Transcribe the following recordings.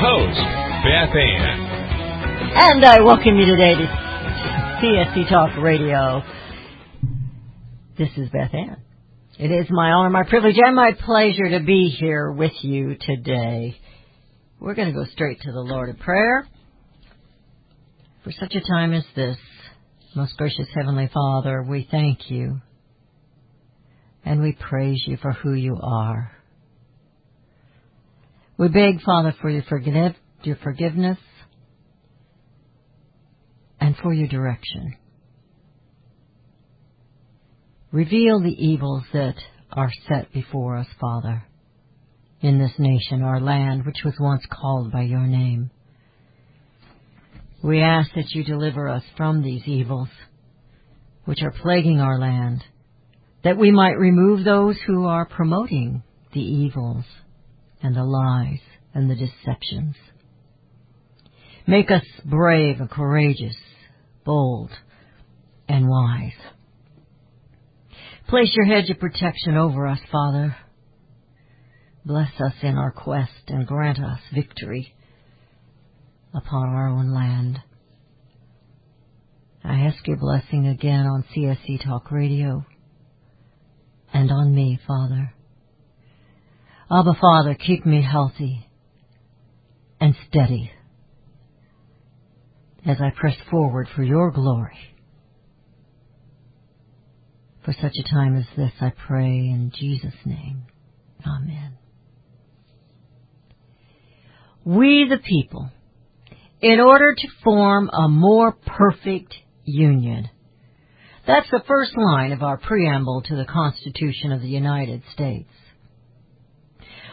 host, Beth Ann. And I welcome you today to CSC Talk Radio. This is Beth Ann. It is my honor, my privilege, and my pleasure to be here with you today. We're going to go straight to the Lord in prayer. For such a time as this, most gracious Heavenly Father, we thank you and we praise you for who you are. We beg, Father, for your, forgive, your forgiveness and for your direction. Reveal the evils that are set before us, Father, in this nation, our land, which was once called by your name. We ask that you deliver us from these evils, which are plaguing our land, that we might remove those who are promoting the evils and the lies and the deceptions. Make us brave and courageous, bold and wise. Place your hedge of protection over us, Father. Bless us in our quest and grant us victory upon our own land. I ask your blessing again on CSC Talk Radio and on me, Father. Abba, Father, keep me healthy and steady as I press forward for your glory. For such a time as this, I pray in Jesus' name. Amen. We the people, in order to form a more perfect union. That's the first line of our preamble to the Constitution of the United States.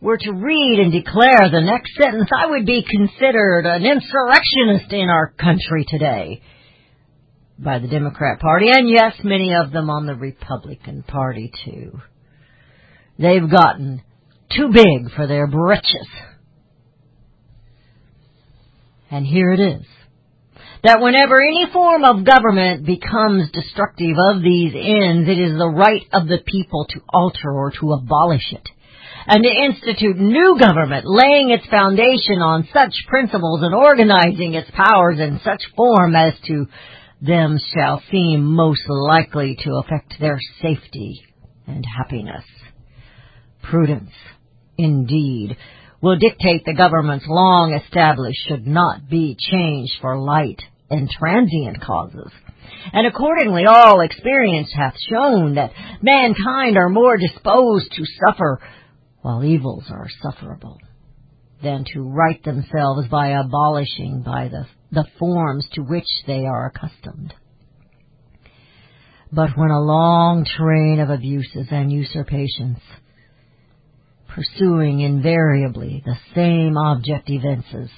were to read and declare the next sentence, I would be considered an insurrectionist in our country today by the Democrat Party, and yes, many of them on the Republican Party too. They've gotten too big for their britches. And here it is. That whenever any form of government becomes destructive of these ends, it is the right of the people to alter or to abolish it and to institute new government, laying its foundation on such principles and organizing its powers in such form as to them shall seem most likely to affect their safety and happiness. Prudence, indeed, will dictate the governments long established should not be changed for light and transient causes. And accordingly all experience hath shown that mankind are more disposed to suffer while evils are sufferable, than to right themselves by abolishing by the, the forms to which they are accustomed. But when a long train of abuses and usurpations, pursuing invariably the same object evinces,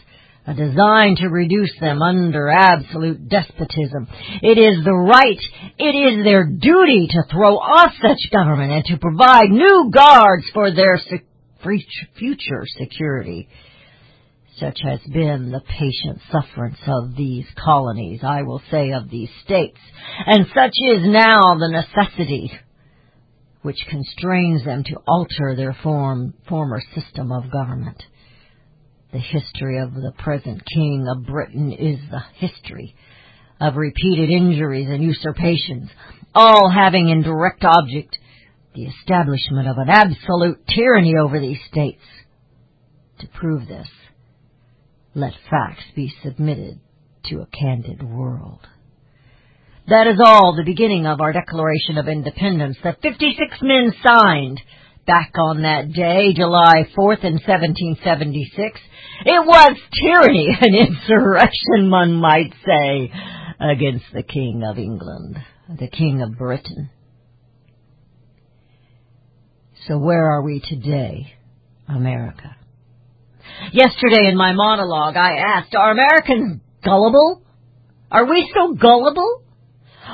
a design to reduce them under absolute despotism. It is the right, it is their duty to throw off such government and to provide new guards for their future security. Such has been the patient sufferance of these colonies, I will say of these states, and such is now the necessity which constrains them to alter their form, former system of government. The history of the present King of Britain is the history of repeated injuries and usurpations, all having in direct object the establishment of an absolute tyranny over these states. To prove this, let facts be submitted to a candid world. That is all the beginning of our Declaration of Independence that 56 men signed back on that day, July 4th in 1776. It was tyranny, an insurrection, one might say, against the King of England, the King of Britain. So where are we today, America? Yesterday in my monologue, I asked, are Americans gullible? Are we so gullible?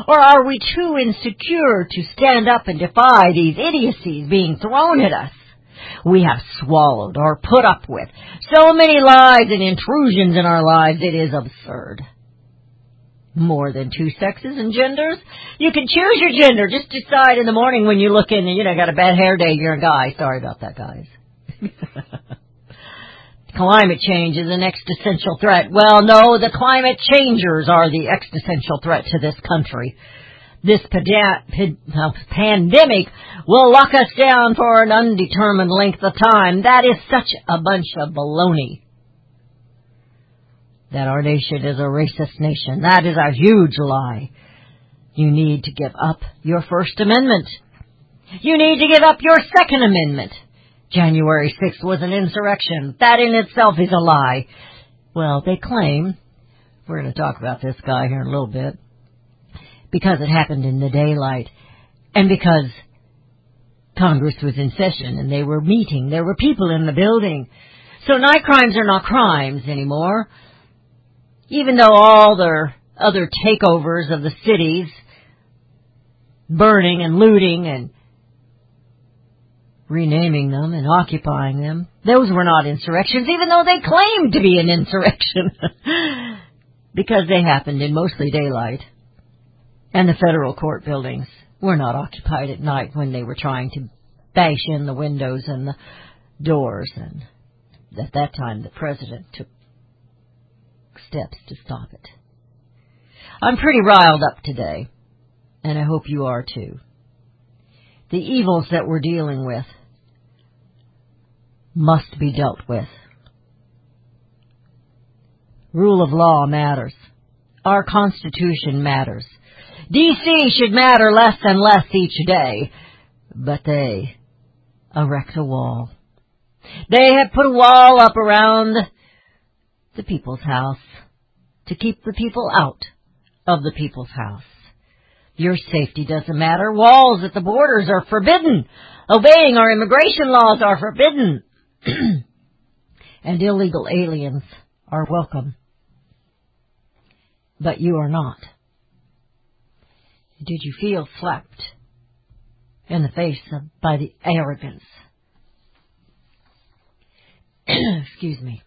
Or are we too insecure to stand up and defy these idiocies being thrown at us? We have swallowed or put up with so many lies and intrusions in our lives, it is absurd. More than two sexes and genders? You can choose your gender. Just decide in the morning when you look in and, you know, got a bad hair day, you're a guy. Sorry about that, guys. climate change is an existential threat. Well, no, the climate changers are the existential threat to this country. This uh, pandemic will lock us down for an undetermined length of time. That is such a bunch of baloney. That our nation is a racist nation. That is a huge lie. You need to give up your First Amendment. You need to give up your Second Amendment. January 6th was an insurrection. That in itself is a lie. Well, they claim, we're going to talk about this guy here in a little bit, because it happened in the daylight, and because Congress was in session and they were meeting, there were people in the building. So night crimes are not crimes anymore. Even though all their other takeovers of the cities, burning and looting and renaming them and occupying them. Those were not insurrections, even though they claimed to be an insurrection. because they happened in mostly daylight. And the federal court buildings were not occupied at night when they were trying to bash in the windows and the doors. And at that time, the president took steps to stop it. I'm pretty riled up today, and I hope you are too. The evils that we're dealing with must be dealt with. Rule of law matters. Our Constitution matters. D.C. should matter less and less each day, but they erect a wall. They have put a wall up around the people's house to keep the people out of the people's house. Your safety doesn't matter. Walls at the borders are forbidden. Obeying our immigration laws are forbidden. and illegal aliens are welcome. But you are not. Did you feel slapped in the face of, by the arrogance? Excuse me.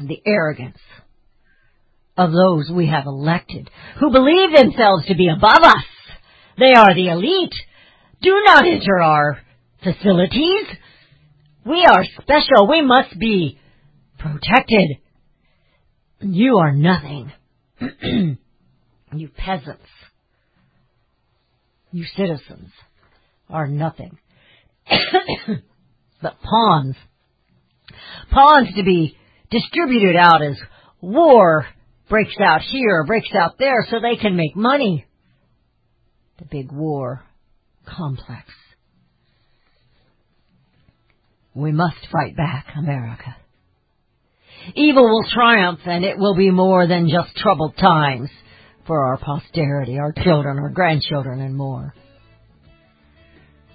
The arrogance of those we have elected who believe themselves to be above us. They are the elite. Do not enter our facilities. We are special. We must be protected. You are nothing. you peasants. You citizens are nothing. but pawns. Pawns to be distributed out as war breaks out here, or breaks out there, so they can make money. The big war complex. We must fight back, America. Evil will triumph and it will be more than just troubled times for our posterity, our children, our grandchildren, and more.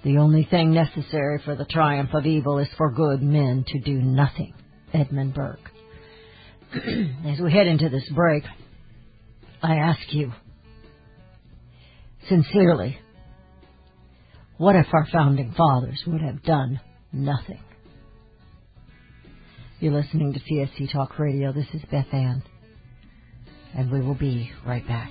The only thing necessary for the triumph of evil is for good men to do nothing. Edmund Burke. As we head into this break, I ask you, sincerely, what if our founding fathers would have done nothing? You're listening to CSC Talk Radio. This is Beth Ann. And we will be right back.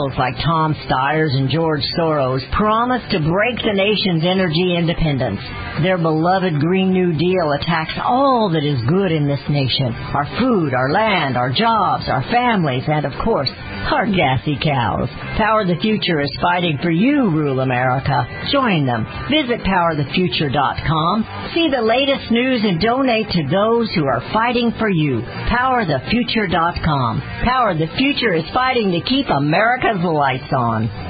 like Tom Steyers and George Soros promise to break the nation's energy independence. Their beloved Green New Deal attacks all that is good in this nation. Our food, our land, our jobs, our families, and of course, our gassy cows. Power the Future is fighting for you, rural America. Join them. Visit powerthefuture.com. See the latest news and donate to those who are fighting for you. Powerthefuture.com. Power the Future is fighting to keep America's lights on.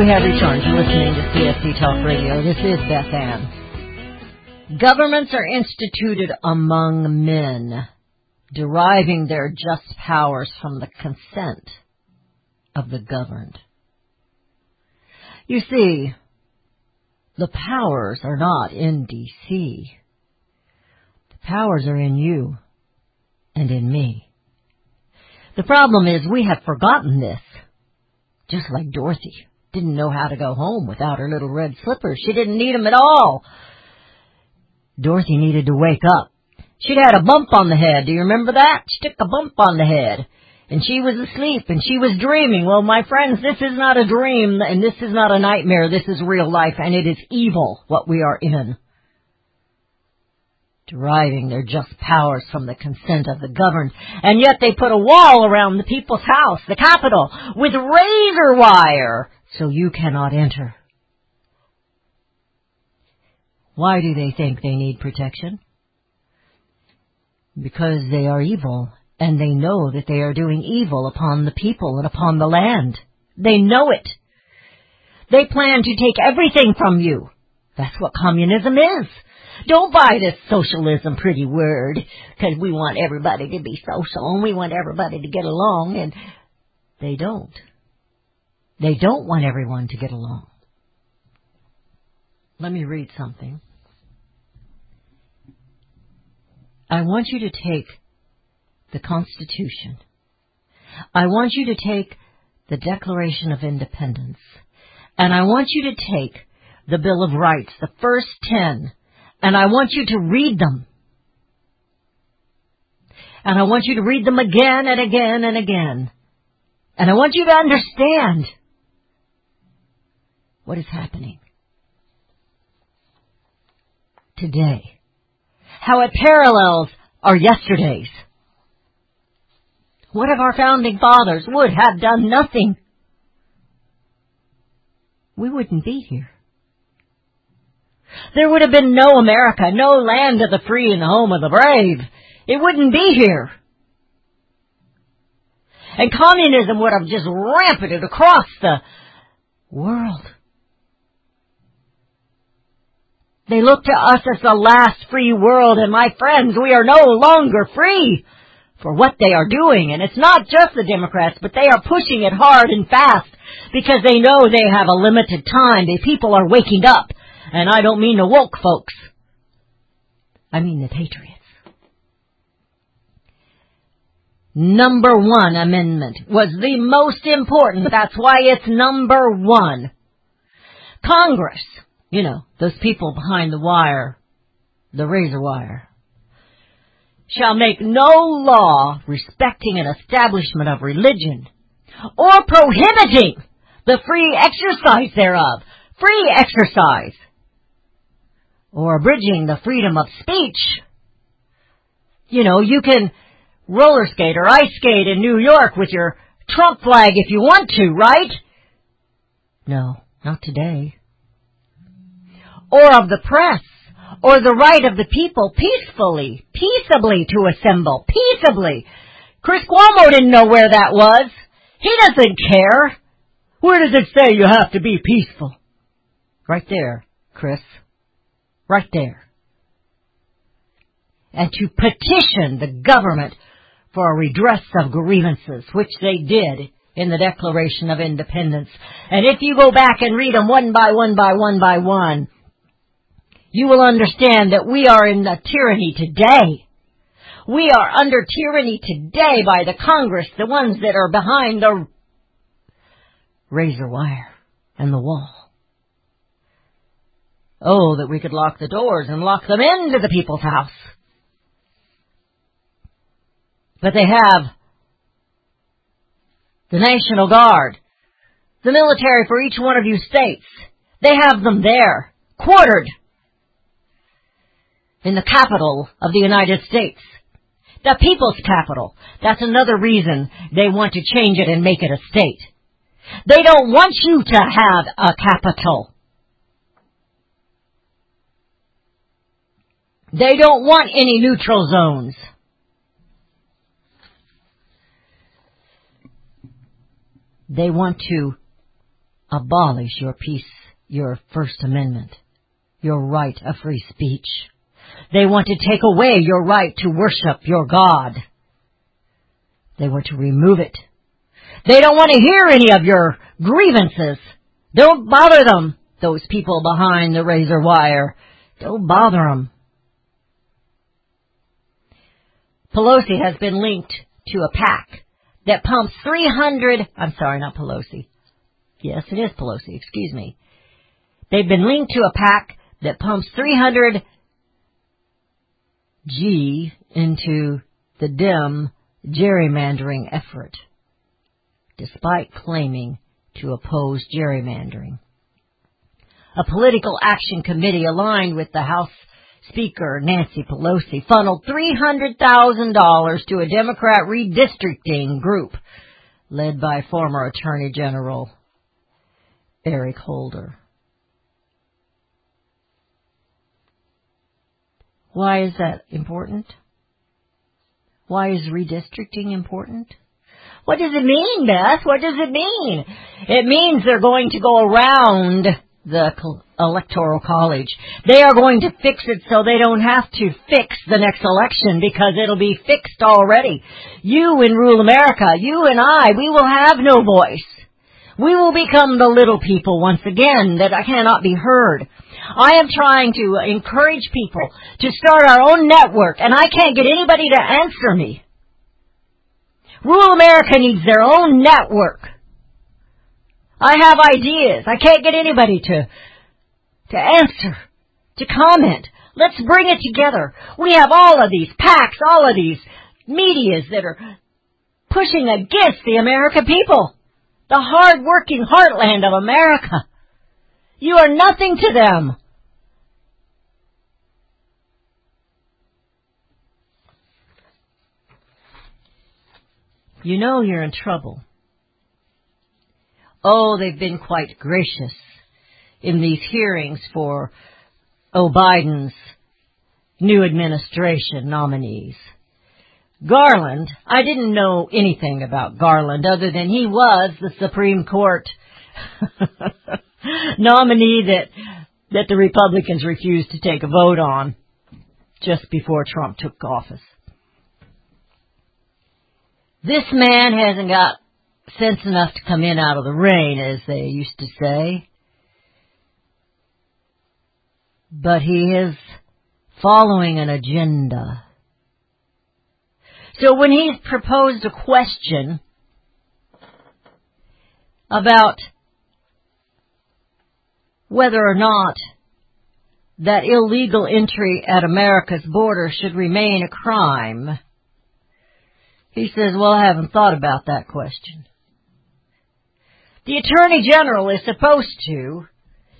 We have returned. You're listening to CSC Talk Radio. This is Beth Ann. Governments are instituted among men, deriving their just powers from the consent of the governed. You see, the powers are not in D.C. The powers are in you and in me. The problem is we have forgotten this. Just like Dorothy didn't know how to go home without her little red slippers. She didn't need need 'em at all. Dorothy needed to wake up. She'd had a bump on the head. Do you remember that? She took a bump on the head. And she was asleep and she was dreaming. Well, my friends, this is not a dream and this is not a nightmare. This is real life and it is evil what we are in. Deriving their just powers from the consent of the governed. And yet they put a wall around the people's house, the Capitol, with razor wire so you cannot enter. Why do they think they need protection? Because they are evil And they know that they are doing evil upon the people and upon the land. They know it. They plan to take everything from you. That's what communism is. Don't buy this socialism pretty word, because we want everybody to be social and we want everybody to get along, and they don't. They don't want everyone to get along. Let me read something. I want you to take the Constitution. I want you to take the Declaration of Independence. And I want you to take the Bill of Rights, the first ten, and I want you to read them. And I want you to read them again and again and again. And I want you to understand what is happening today. How it parallels our yesterdays. What if our founding fathers would have done nothing? We wouldn't be here. There would have been no America, no land of the free and the home of the brave. It wouldn't be here. And communism would have just rampeted across the world. They look to us as the last free world, and my friends, we are no longer free for what they are doing. And it's not just the Democrats, but they are pushing it hard and fast because they know they have a limited time. The people are waking up. And I don't mean the woke folks. I mean the patriots. Number one amendment was the most important. That's why it's number one. Congress, you know, those people behind the wire, the razor wire, shall make no law respecting an establishment of religion or prohibiting the free exercise thereof. Free exercise. Or abridging the freedom of speech. You know, you can roller skate or ice skate in New York with your Trump flag if you want to, right? No, not today. Or of the press, or the right of the people peacefully, peaceably to assemble, peaceably. Chris Cuomo didn't know where that was. He doesn't care. Where does it say you have to be peaceful? Right there, Chris. Right there. And to petition the government for a redress of grievances, which they did in the Declaration of Independence. And if you go back and read them one by one by one by one, you will understand that we are in a tyranny today. We are under tyranny today by the Congress, the ones that are behind the razor wire and the wall. Oh, that we could lock the doors and lock them into the people's house. But they have the National Guard, the military for each one of you states. They have them there, quartered in the capital of the United States. The people's capital. That's another reason they want to change it and make it a state. They don't want you to have a capital. They don't want any neutral zones. They want to abolish your peace, your First Amendment, your right of free speech. They want to take away your right to worship your God. They want to remove it. They don't want to hear any of your grievances. Don't bother them, those people behind the razor wire. Don't bother them. Pelosi has been linked to a PAC that pumps 300, I'm sorry, not Pelosi. Yes, it is Pelosi, excuse me. They've been linked to a PAC that pumps 300 G into the dim gerrymandering effort, despite claiming to oppose gerrymandering. A political action committee aligned with the House Speaker Nancy Pelosi funneled $300,000 to a Democrat redistricting group led by former Attorney General Eric Holder. Why is that important? Why is redistricting important? What does it mean, Beth? What does it mean? It means they're going to go around the electoral college. They are going to fix it so they don't have to fix the next election because it'll be fixed already. You in rural America, you and I, we will have no voice. We will become the little people once again that cannot be heard. I am trying to encourage people to start our own network and I can't get anybody to answer me. Rural America needs their own network. I have ideas. I can't get anybody to to answer, to comment. Let's bring it together. We have all of these PACs, all of these medias that are pushing against the American people, the hard-working heartland of America. You are nothing to them. You know you're in trouble. Oh, they've been quite gracious in these hearings for O'Biden's new administration nominees. Garland, I didn't know anything about Garland other than he was the Supreme Court nominee that that the Republicans refused to take a vote on just before Trump took office. This man hasn't got sense enough to come in out of the rain, as they used to say. But he is following an agenda. So when he's proposed a question about whether or not that illegal entry at America's border should remain a crime, he says, well, I haven't thought about that question. The Attorney General is supposed to,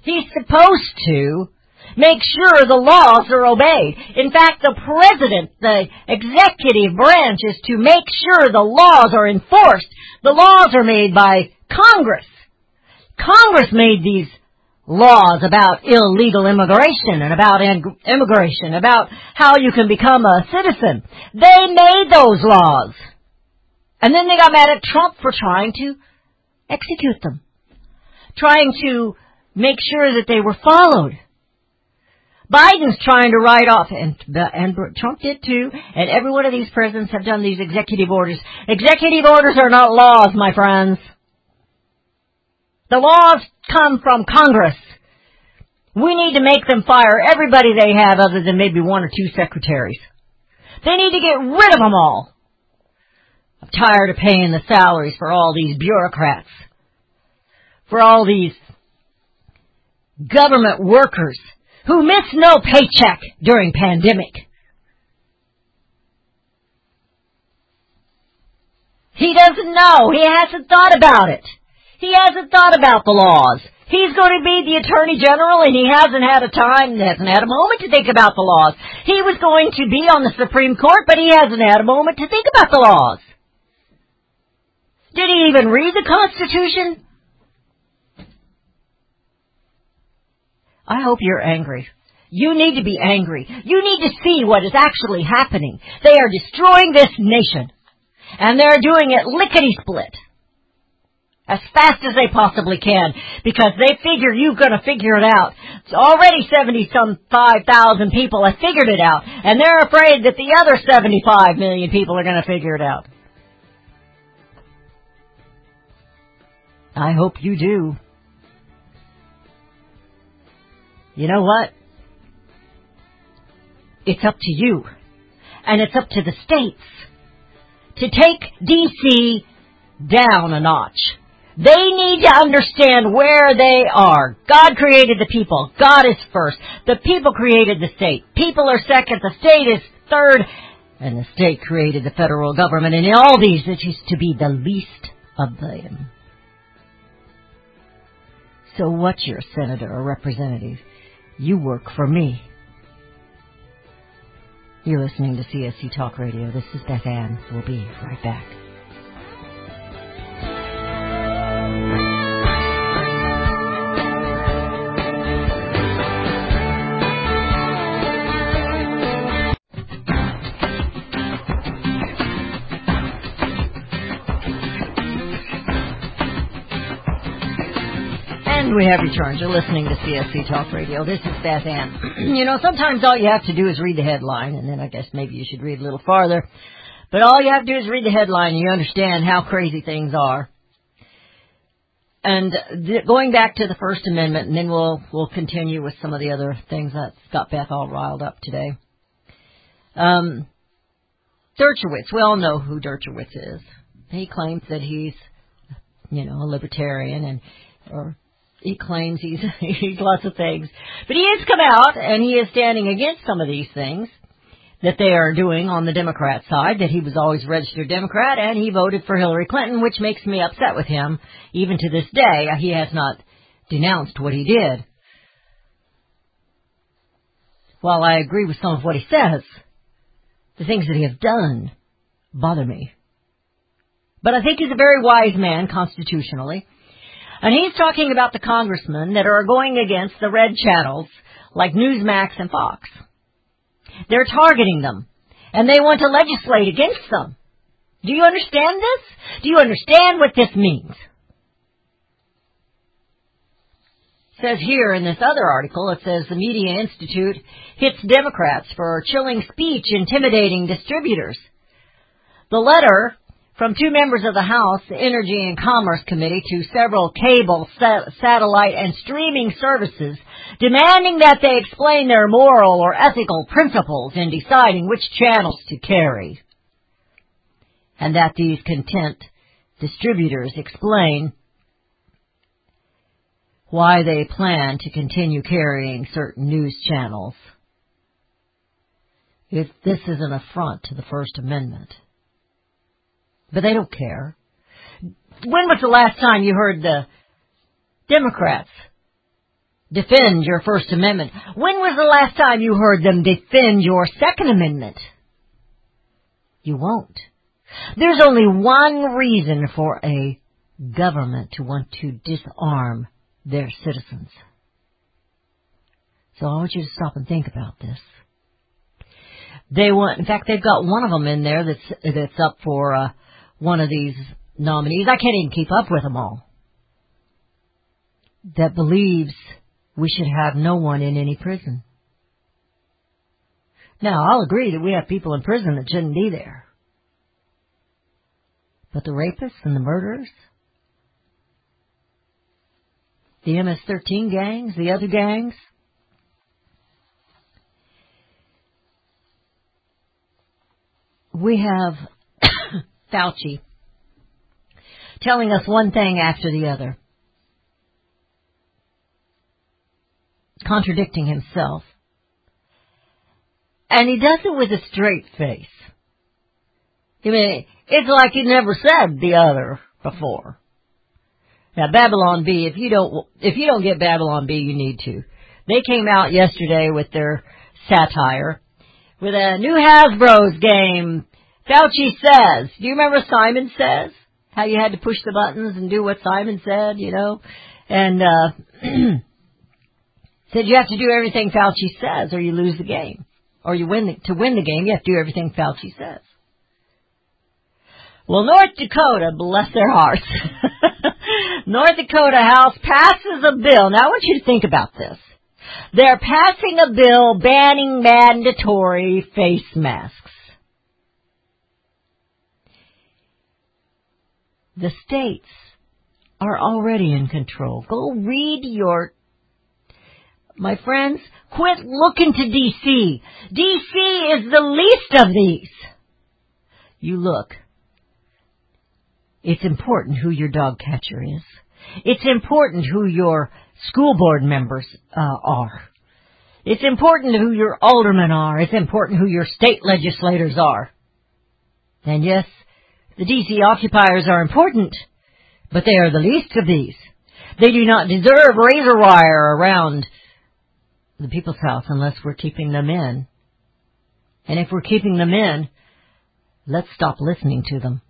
he's supposed to make sure the laws are obeyed. In fact, the President, the executive branch is to make sure the laws are enforced. The laws are made by Congress. Congress made these laws about illegal immigration and about in- immigration, about how you can become a citizen. They made those laws. And then they got mad at Trump for trying to execute them. Trying to make sure that they were followed. Biden's trying to write off, and, and Trump did too, and every one of these presidents have done these executive orders. Executive orders are not laws, my friends. The laws come from Congress. We need to make them fire everybody they have other than maybe one or two secretaries. They need to get rid of them all. I'm tired of paying the salaries for all these bureaucrats. For all these government workers who miss no paycheck during pandemic. He doesn't know. He hasn't thought about it. He hasn't thought about the laws. He's going to be the Attorney General and he hasn't had a time, hasn't had a moment to think about the laws. He was going to be on the Supreme Court, but he hasn't had a moment to think about the laws. Did he even read the Constitution? I hope you're angry. You need to be angry. You need to see what is actually happening. They are destroying this nation. And they're doing it lickety split. As fast as they possibly can. Because they figure you're gonna figure it out. It's already 70 some 5,000 people have figured it out. And they're afraid that the other 75 million people are gonna figure it out. I hope you do. You know what? It's up to you. And it's up to the states to take DC down a notch. They need to understand where they are. God created the people. God is first. The people created the state. People are second. The state is third. And the state created the federal government. And in all these, it is to be the least of them. So what's your senator or representative? You work for me. You're listening to CSC Talk Radio. This is Beth Ann. We'll be right back. We have returned. You're listening to CSC Talk Radio. This is Beth Ann. you know, sometimes all you have to do is read the headline, and then I guess maybe you should read a little farther. But all you have to do is read the headline, and you understand how crazy things are. And th- going back to the First Amendment, and then we'll we'll continue with some of the other things that's got Beth all riled up today. Um, Dershowitz, we all know who Dershowitz is. He claims that he's, you know, a libertarian, and or he claims he's he's lots of things. But he has come out and he is standing against some of these things that they are doing on the Democrat side, that he was always registered Democrat and he voted for Hillary Clinton, which makes me upset with him. Even to this day, he has not denounced what he did. While I agree with some of what he says, the things that he has done bother me. But I think he's a very wise man constitutionally. And he's talking about the congressmen that are going against the red channels like Newsmax and Fox. They're targeting them. And they want to legislate against them. Do you understand this? Do you understand what this means? It says here in this other article, it says the Media Institute hits Democrats for chilling speech, intimidating distributors. The letter from two members of the House Energy and Commerce Committee to several cable, sa- satellite, and streaming services demanding that they explain their moral or ethical principles in deciding which channels to carry. And that these content distributors explain why they plan to continue carrying certain news channels. If this is an affront to the First Amendment. But they don't care. When was the last time you heard the Democrats defend your First Amendment? When was the last time you heard them defend your Second Amendment? You won't. There's only one reason for a government to want to disarm their citizens. So I want you to stop and think about this. They want, in fact, they've got one of them in there that's that's up for uh, one of these nominees. I can't even keep up with them all. That believes we should have no one in any prison. Now, I'll agree that we have people in prison that shouldn't be there. But the rapists and the murderers, the MS-13 gangs, the other gangs, we have Fauci telling us one thing after the other, contradicting himself. And he does it with a straight face. I mean, it's like he never said the other before. Now, Babylon Bee, if you don't, if you don't get Babylon Bee, you need to. They came out yesterday with their satire with a new Hasbro's game. Fauci says. Do you remember Simon says? How you had to push the buttons and do what Simon said, you know? And, uh, said you have to do everything Fauci says or you lose the game. Or you win the, to win the game, you have to do everything Fauci says. Well, North Dakota, bless their hearts. North Dakota House passes a bill. Now I want you to think about this. They're passing a bill banning mandatory face masks. The states are already in control. Go read your my friends, quit looking to DC. DC is the least of these. You look. It's important who your dog catcher is. It's important who your school board members uh, are. It's important who your aldermen are. It's important who your state legislators are. And yes, the DC occupiers are important, but they are the least of these. They do not deserve razor wire around the people's house unless we're keeping them in. And if we're keeping them in, let's stop listening to them.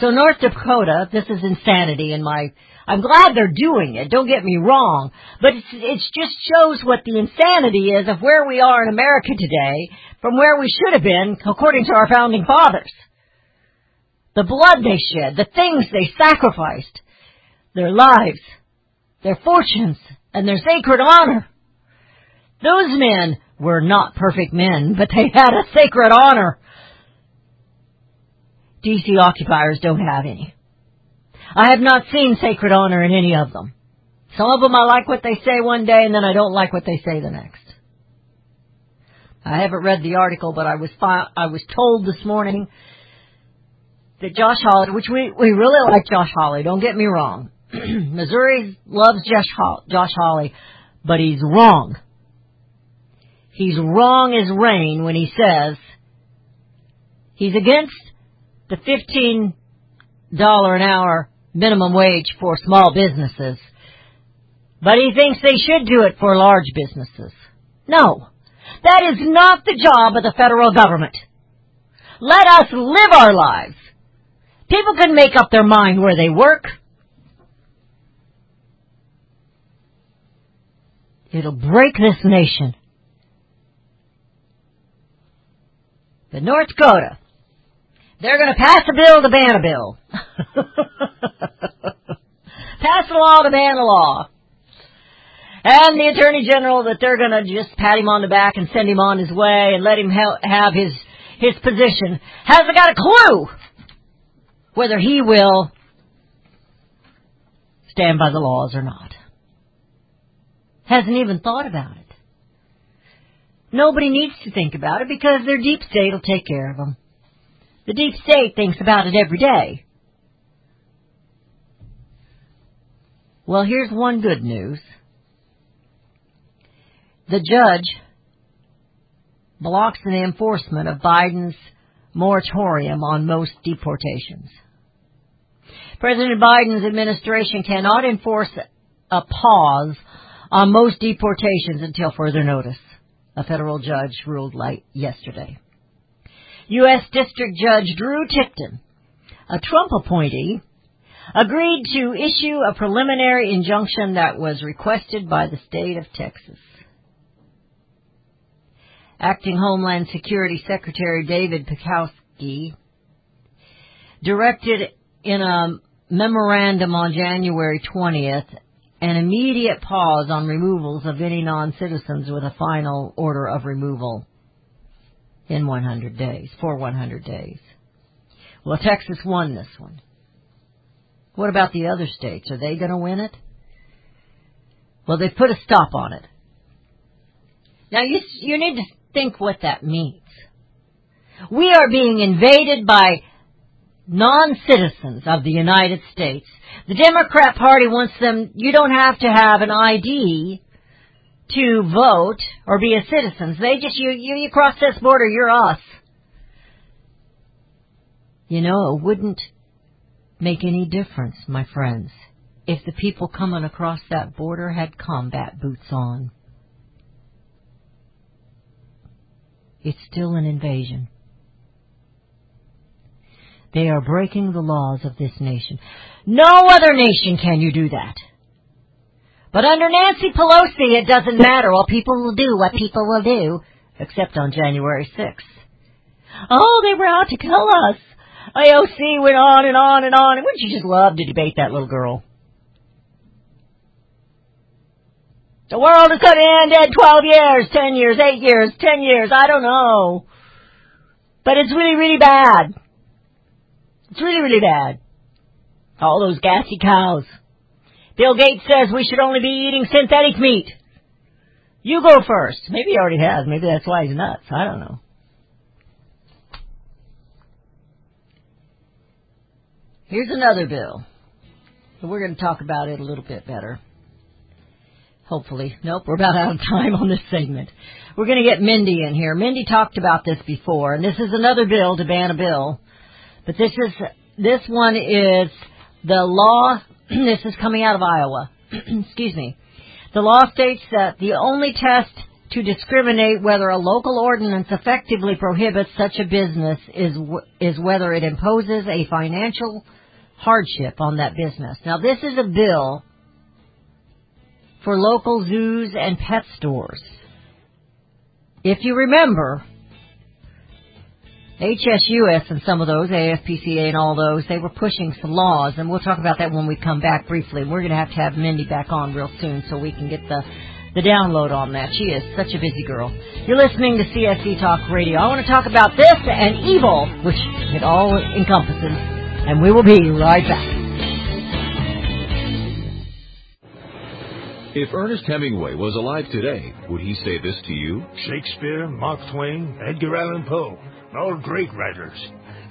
So North Dakota, this is insanity in my, I'm glad they're doing it, don't get me wrong, but it's, it just shows what the insanity is of where we are in America today from where we should have been according to our founding fathers. The blood they shed, the things they sacrificed, their lives, their fortunes, and their sacred honor. Those men were not perfect men, but they had a sacred honor. DC occupiers don't have any. I have not seen sacred honor in any of them. Some of them I like what they say one day and then I don't like what they say the next. I haven't read the article, but I was fi- I was told this morning that Josh Hawley, which we we really like Josh Hawley. Don't get me wrong. Missouri loves Josh Haw- Josh Hawley, but he's wrong. He's wrong as rain when he says he's against the fifteen dollar an hour minimum wage for small businesses, but he thinks they should do it for large businesses. No. That is not the job of the federal government. Let us live our lives. People can make up their mind where they work. It'll break this nation. But North Dakota, they're going to pass a bill to ban a bill. pass a law to ban a law. And the Attorney General that they're going to just pat him on the back and send him on his way and let him ha- have his his position hasn't got a clue whether he will stand by the laws or not. Hasn't even thought about it. Nobody needs to think about it because their deep state will take care of them. The deep state thinks about it every day. Well, here's one good news. The judge blocks the enforcement of Biden's moratorium on most deportations. President Biden's administration cannot enforce a pause on most deportations until further notice, a federal judge ruled late yesterday. U.S. District Judge Drew Tipton, a Trump appointee, agreed to issue a preliminary injunction that was requested by the state of Texas. Acting Homeland Security Secretary David Pekoske directed in a memorandum on January 20th an immediate pause on removals of any non-citizens with a final order of removal in 100 days, for 100 days. Well, Texas won this one. What about the other states? Are they going to win it? Well, they've put a stop on it. Now you you need to think what that means. We are being invaded by non-citizens of the United States. The Democrat Party wants them, you don't have to have an ID to vote or be a citizen. They just, you, you, you cross this border, you're us. You know, it wouldn't make any difference, my friends, if the people coming across that border had combat boots on. It's still an invasion. They are breaking the laws of this nation. No other nation can you do that. But under Nancy Pelosi, it doesn't matter. Well, people will do what people will do, except on January 6th. Oh, they were out to kill us. AOC went on and on and on. And Wouldn't you just love to debate that little girl? The world is going to end in 12 years, 10 years, 8 years, 10 years, I don't know. But it's really, really bad. It's really, really bad. All those gassy cows. Bill Gates says we should only be eating synthetic meat. You go first. Maybe he already has. Maybe that's why he's nuts. I don't know. Here's another bill. We're going to talk about it a little bit better. Hopefully. Nope, we're about out of time on this segment. We're going to get Mindy in here. Mindy talked about this before, and this is another bill to ban a bill. But this is, this one is the law, this is coming out of Iowa. Excuse me. The law states that the only test to discriminate whether a local ordinance effectively prohibits such a business is, is whether it imposes a financial hardship on that business. Now this is a bill for local zoos and pet stores. If you remember, HSUS and some of those, ASPCA and all those, they were pushing some laws, and we'll talk about that when we come back briefly. We're going to have to have Mindy back on real soon so we can get the the download on that. She is such a busy girl. You're listening to CSC Talk Radio. I want to talk about this and evil, which it all encompasses, and we will be right back. If Ernest Hemingway was alive today, would he say this to you? Shakespeare, Mark Twain, Edgar Allan Poe, all great writers.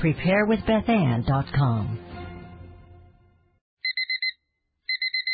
preparewithbethann.com.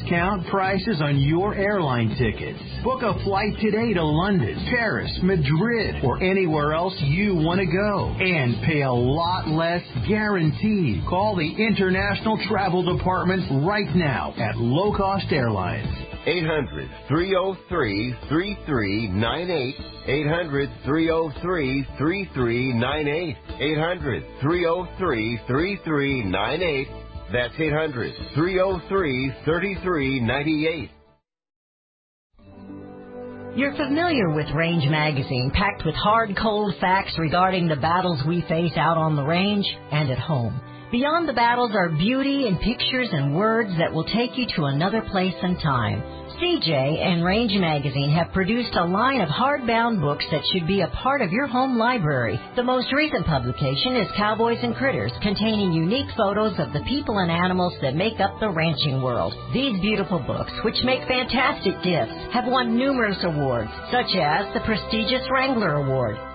discount prices on your airline tickets. Book a flight today to London, Paris, Madrid, or anywhere else you want to go and pay a lot less guaranteed. Call the International Travel Department right now at Low Cost Airlines. 800 303 3398. 800 303 3398. 800 303 3398. That's 800 303 3398. You're familiar with Range Magazine, packed with hard, cold facts regarding the battles we face out on the range and at home. Beyond the battles are beauty and pictures and words that will take you to another place and time. CJ and Range Magazine have produced a line of hardbound books that should be a part of your home library. The most recent publication is Cowboys and Critters, containing unique photos of the people and animals that make up the ranching world. These beautiful books, which make fantastic gifts, have won numerous awards, such as the prestigious Wrangler Award,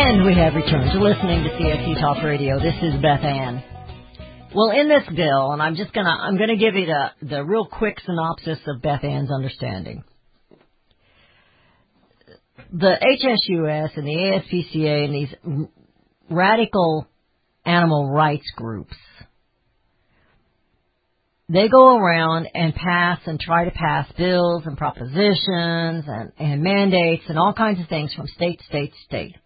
And we have returned to listening to CSC Talk Radio. This is Beth Ann. Well, in this bill, and I'm just gonna I'm gonna give you the the real quick synopsis of Beth Ann's understanding. the HSUS and the ASPCA and these radical animal rights groups, they go around and pass and try to pass bills and propositions and, and mandates and all kinds of things from state to state to state.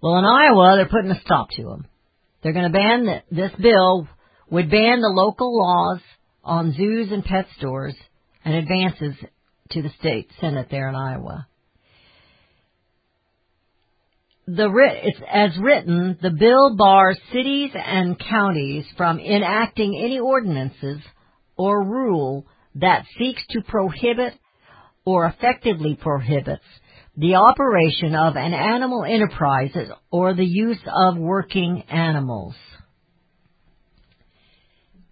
Well, in Iowa, they're putting a stop to them. They're going to ban the, this bill would ban the local laws on zoos and pet stores and advances to the state senate there in Iowa. The it's as written, the bill bars cities and counties from enacting any ordinances or rule that seeks to prohibit or effectively prohibits the operation of an animal enterprise or the use of working animals.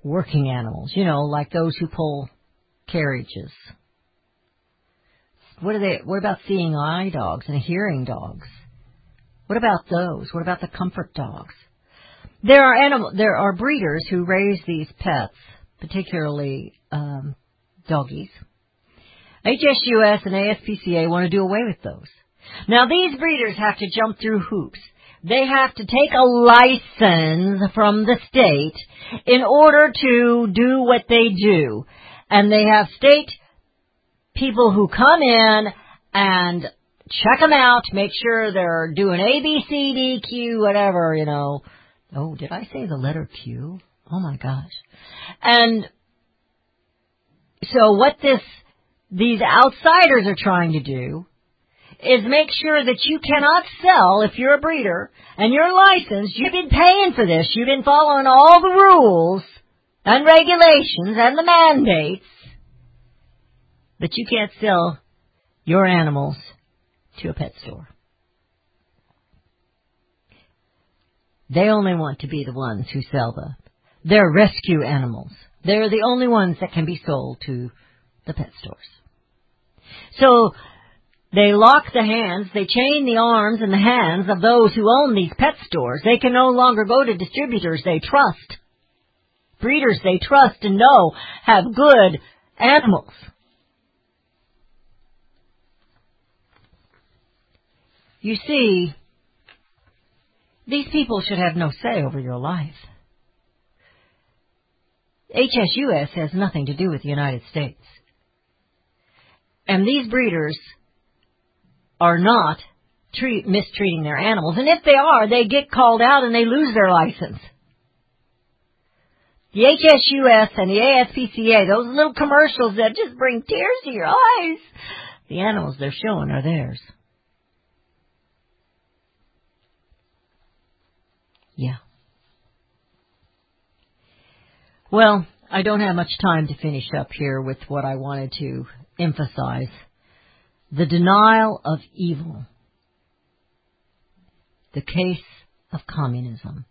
Working animals, you know, like those who pull carriages. What are they, what about seeing eye dogs and hearing dogs? What about those? What about the comfort dogs? There are animal, there are breeders who raise these pets, particularly um, doggies. HSUS and ASPCA want to do away with those. Now these breeders have to jump through hoops. They have to take a license from the state in order to do what they do. And they have state people who come in and check them out, make sure they're doing A, B, C, D, Q, whatever, you know. Oh, did I say the letter Q? Oh my gosh. And so what this, these outsiders are trying to do is make sure that you cannot sell if you're a breeder and you're licensed. You've been paying for this. You've been following all the rules and regulations and the mandates. But you can't sell your animals to a pet store. They only want to be the ones who sell the, they're rescue animals. They're the only ones that can be sold to the pet stores. So, they lock the hands, they chain the arms and the hands of those who own these pet stores. They can no longer go to distributors they trust. Breeders they trust and know have good animals. You see, these people should have no say over your life. HSUS has nothing to do with the United States. And these breeders are not treat, mistreating their animals. And if they are, they get called out and they lose their license. The HSUS and the ASPCA, those little commercials that just bring tears to your eyes, the animals they're showing are theirs. Yeah. Well, I don't have much time to finish up here with what I wanted to emphasize. The denial of evil. The case of communism.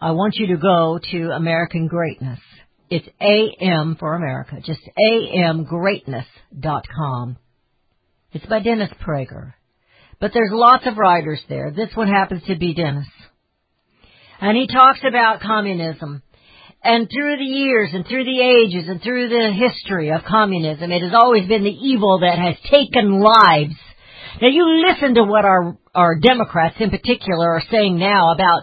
I want you to go to American Greatness. It's AM for America, just amgreatness.com. It's by Dennis Prager. But there's lots of writers there. This one happens to be Dennis. And he talks about communism. And through the years and through the ages and through the history of communism, it has always been the evil that has taken lives. Now you listen to what our, our Democrats in particular are saying now about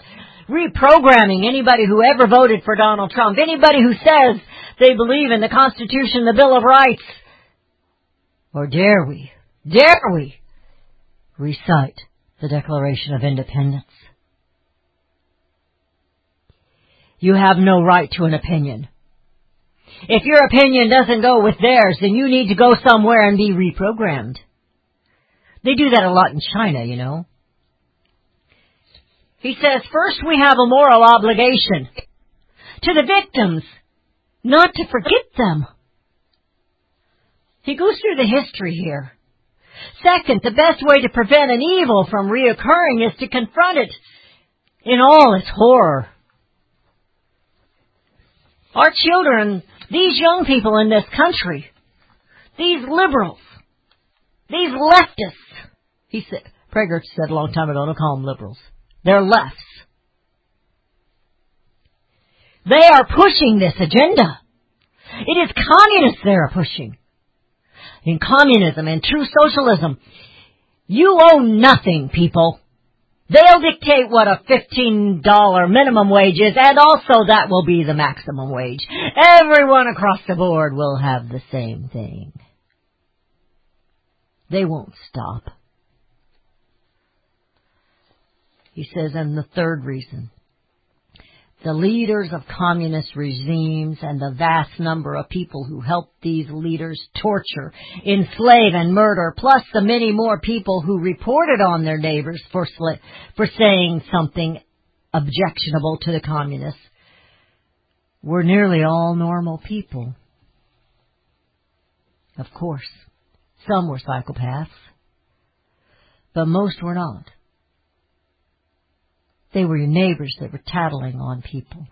reprogramming anybody who ever voted for Donald Trump, anybody who says they believe in the Constitution, the Bill of Rights. Or dare we, dare we recite the Declaration of Independence? You have no right to an opinion. If your opinion doesn't go with theirs, then you need to go somewhere and be reprogrammed. They do that a lot in China, you know. He says, first we have a moral obligation to the victims, not to forget them. He goes through the history here. Second, the best way to prevent an evil from reoccurring is to confront it in all its horror. Our children, these young people in this country, these liberals, these leftists, he said, Prager said a long time ago, don't call them liberals. They're lefts. They are pushing this agenda. It is communists they are pushing. In communism and true socialism, You owe nothing, people. They'll dictate what a $15 minimum wage is, and also that will be the maximum wage. Everyone across the board will have the same thing. They won't stop. He says, and the third reason, the leaders of communist regimes and the vast number of people who helped these leaders torture, enslave, and murder, plus the many more people who reported on their neighbors for, sla- for saying something objectionable to the communists, were nearly all normal people. Of course, some were psychopaths, but most were not. They were your neighbors that were tattling on people.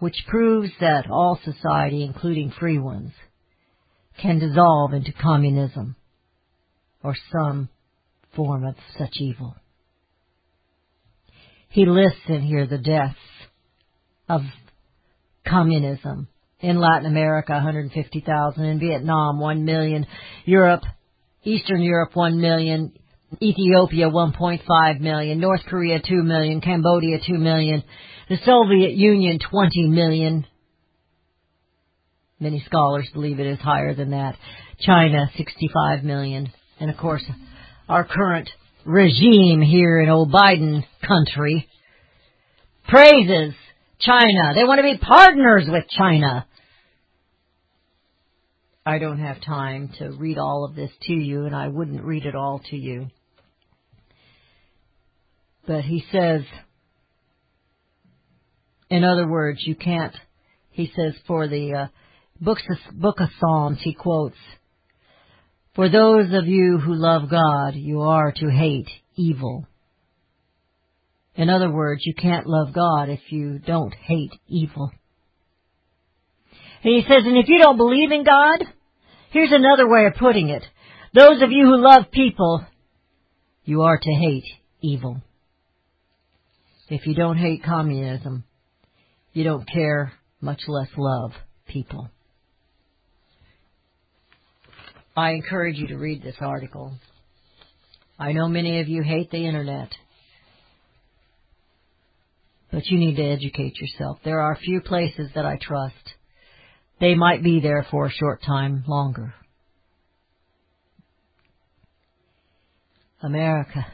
Which proves that all society, including free ones, can dissolve into communism or some form of such evil. He lists in here the deaths of communism. In Latin America, 150,000. In Vietnam, 1 million. Europe, Eastern Europe, 1 million. Ethiopia 1.5 million, North Korea 2 million, Cambodia 2 million, the Soviet Union 20 million. Many scholars believe it is higher than that. China 65 million. And of course, our current regime here in old Biden country praises China. They want to be partners with China. I don't have time to read all of this to you, and I wouldn't read it all to you. But he says, in other words, you can't, he says, for the uh, books of, book of Psalms, he quotes, For those of you who love God, you are to hate evil. In other words, you can't love God if you don't hate evil. And he says, and if you don't believe in God, here's another way of putting it. Those of you who love people, you are to hate evil. If you don't hate communism, you don't care, much less love people. I encourage you to read this article. I know many of you hate the internet, but you need to educate yourself. There are a few places that I trust. They might be there for a short time longer. America.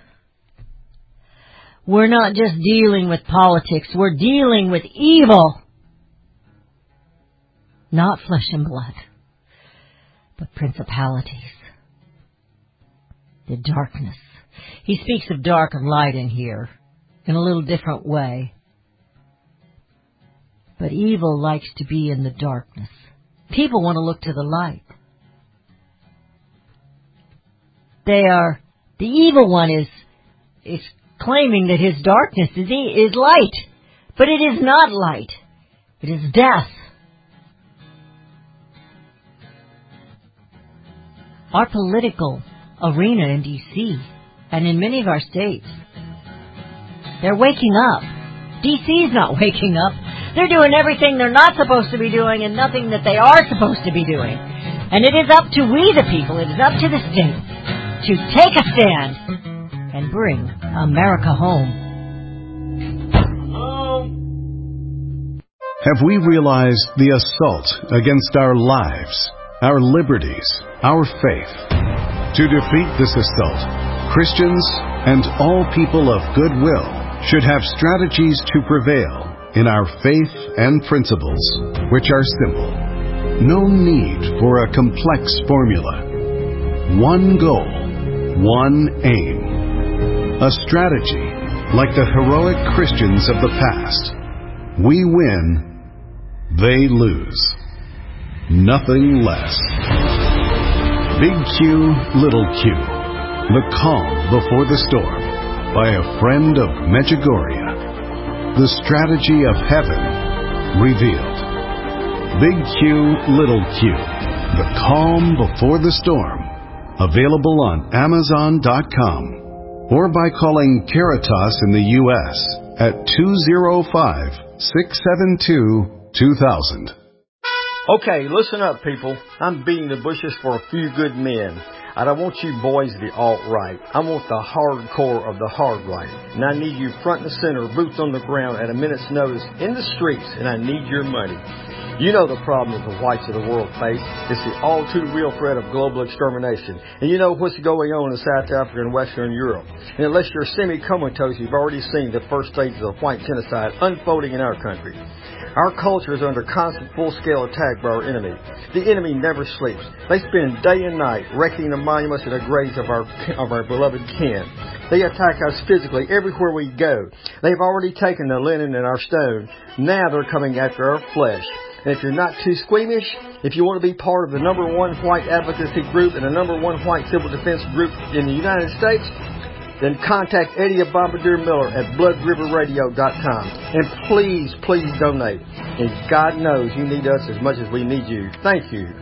We're not just dealing with politics, we're dealing with evil. Not flesh and blood, but principalities. The darkness. He speaks of dark and light in here in a little different way. But evil likes to be in the darkness. People want to look to the light. They are, the evil one is, is claiming that his darkness is, is light. But it is not light. It is death. Our political arena in D.C. and in many of our states, they're waking up. D.C.'s not waking up. They're doing everything they're not supposed to be doing and nothing that they are supposed to be doing. And it is up to we the people, it is up to the states to take a stand and bring America home. Have we realized the assault against our lives, our liberties, our faith? To defeat this assault, Christians and all people of goodwill should have strategies to prevail in our faith and principles, which are simple. No need for a complex formula. One goal, one aim. A strategy like the heroic Christians of the past. We win, they lose. Nothing less. Big Q, Little Q. The Calm Before the Storm by a friend of Medjugorje. The Strategy of Heaven Revealed. Big Q, Little Q. The Calm Before the Storm. Available on Amazon.com or by calling Caritas in the U.S. at 205 672 2000. Okay, listen up, people. I'm beating the bushes for a few good men. I don't want you boys to be alt-right. I want the hardcore of the hard right. And I need you front and center, boots on the ground at a minute's notice in the streets, and I need your money. You know the problem that the whites of the world face. It's the all too real threat of global extermination. And you know what's going on in South Africa and Western Europe. And unless you're semi-comatose, you've already seen the first stages of white genocide unfolding in our country. Our culture is under constant full-scale attack by our enemy. The enemy never sleeps. They spend day and night wrecking the monuments and the graves of our, of our beloved kin. They attack us physically everywhere we go. They've already taken the linen and our stone. Now they're coming after our flesh. And if you're not too squeamish, if you want to be part of the number one white advocacy group and the number one white civil defense group in the United States, then contact Eddie Bombardier Miller at bloodriverradio.com. And please, please donate. And God knows you need us as much as we need you. Thank you.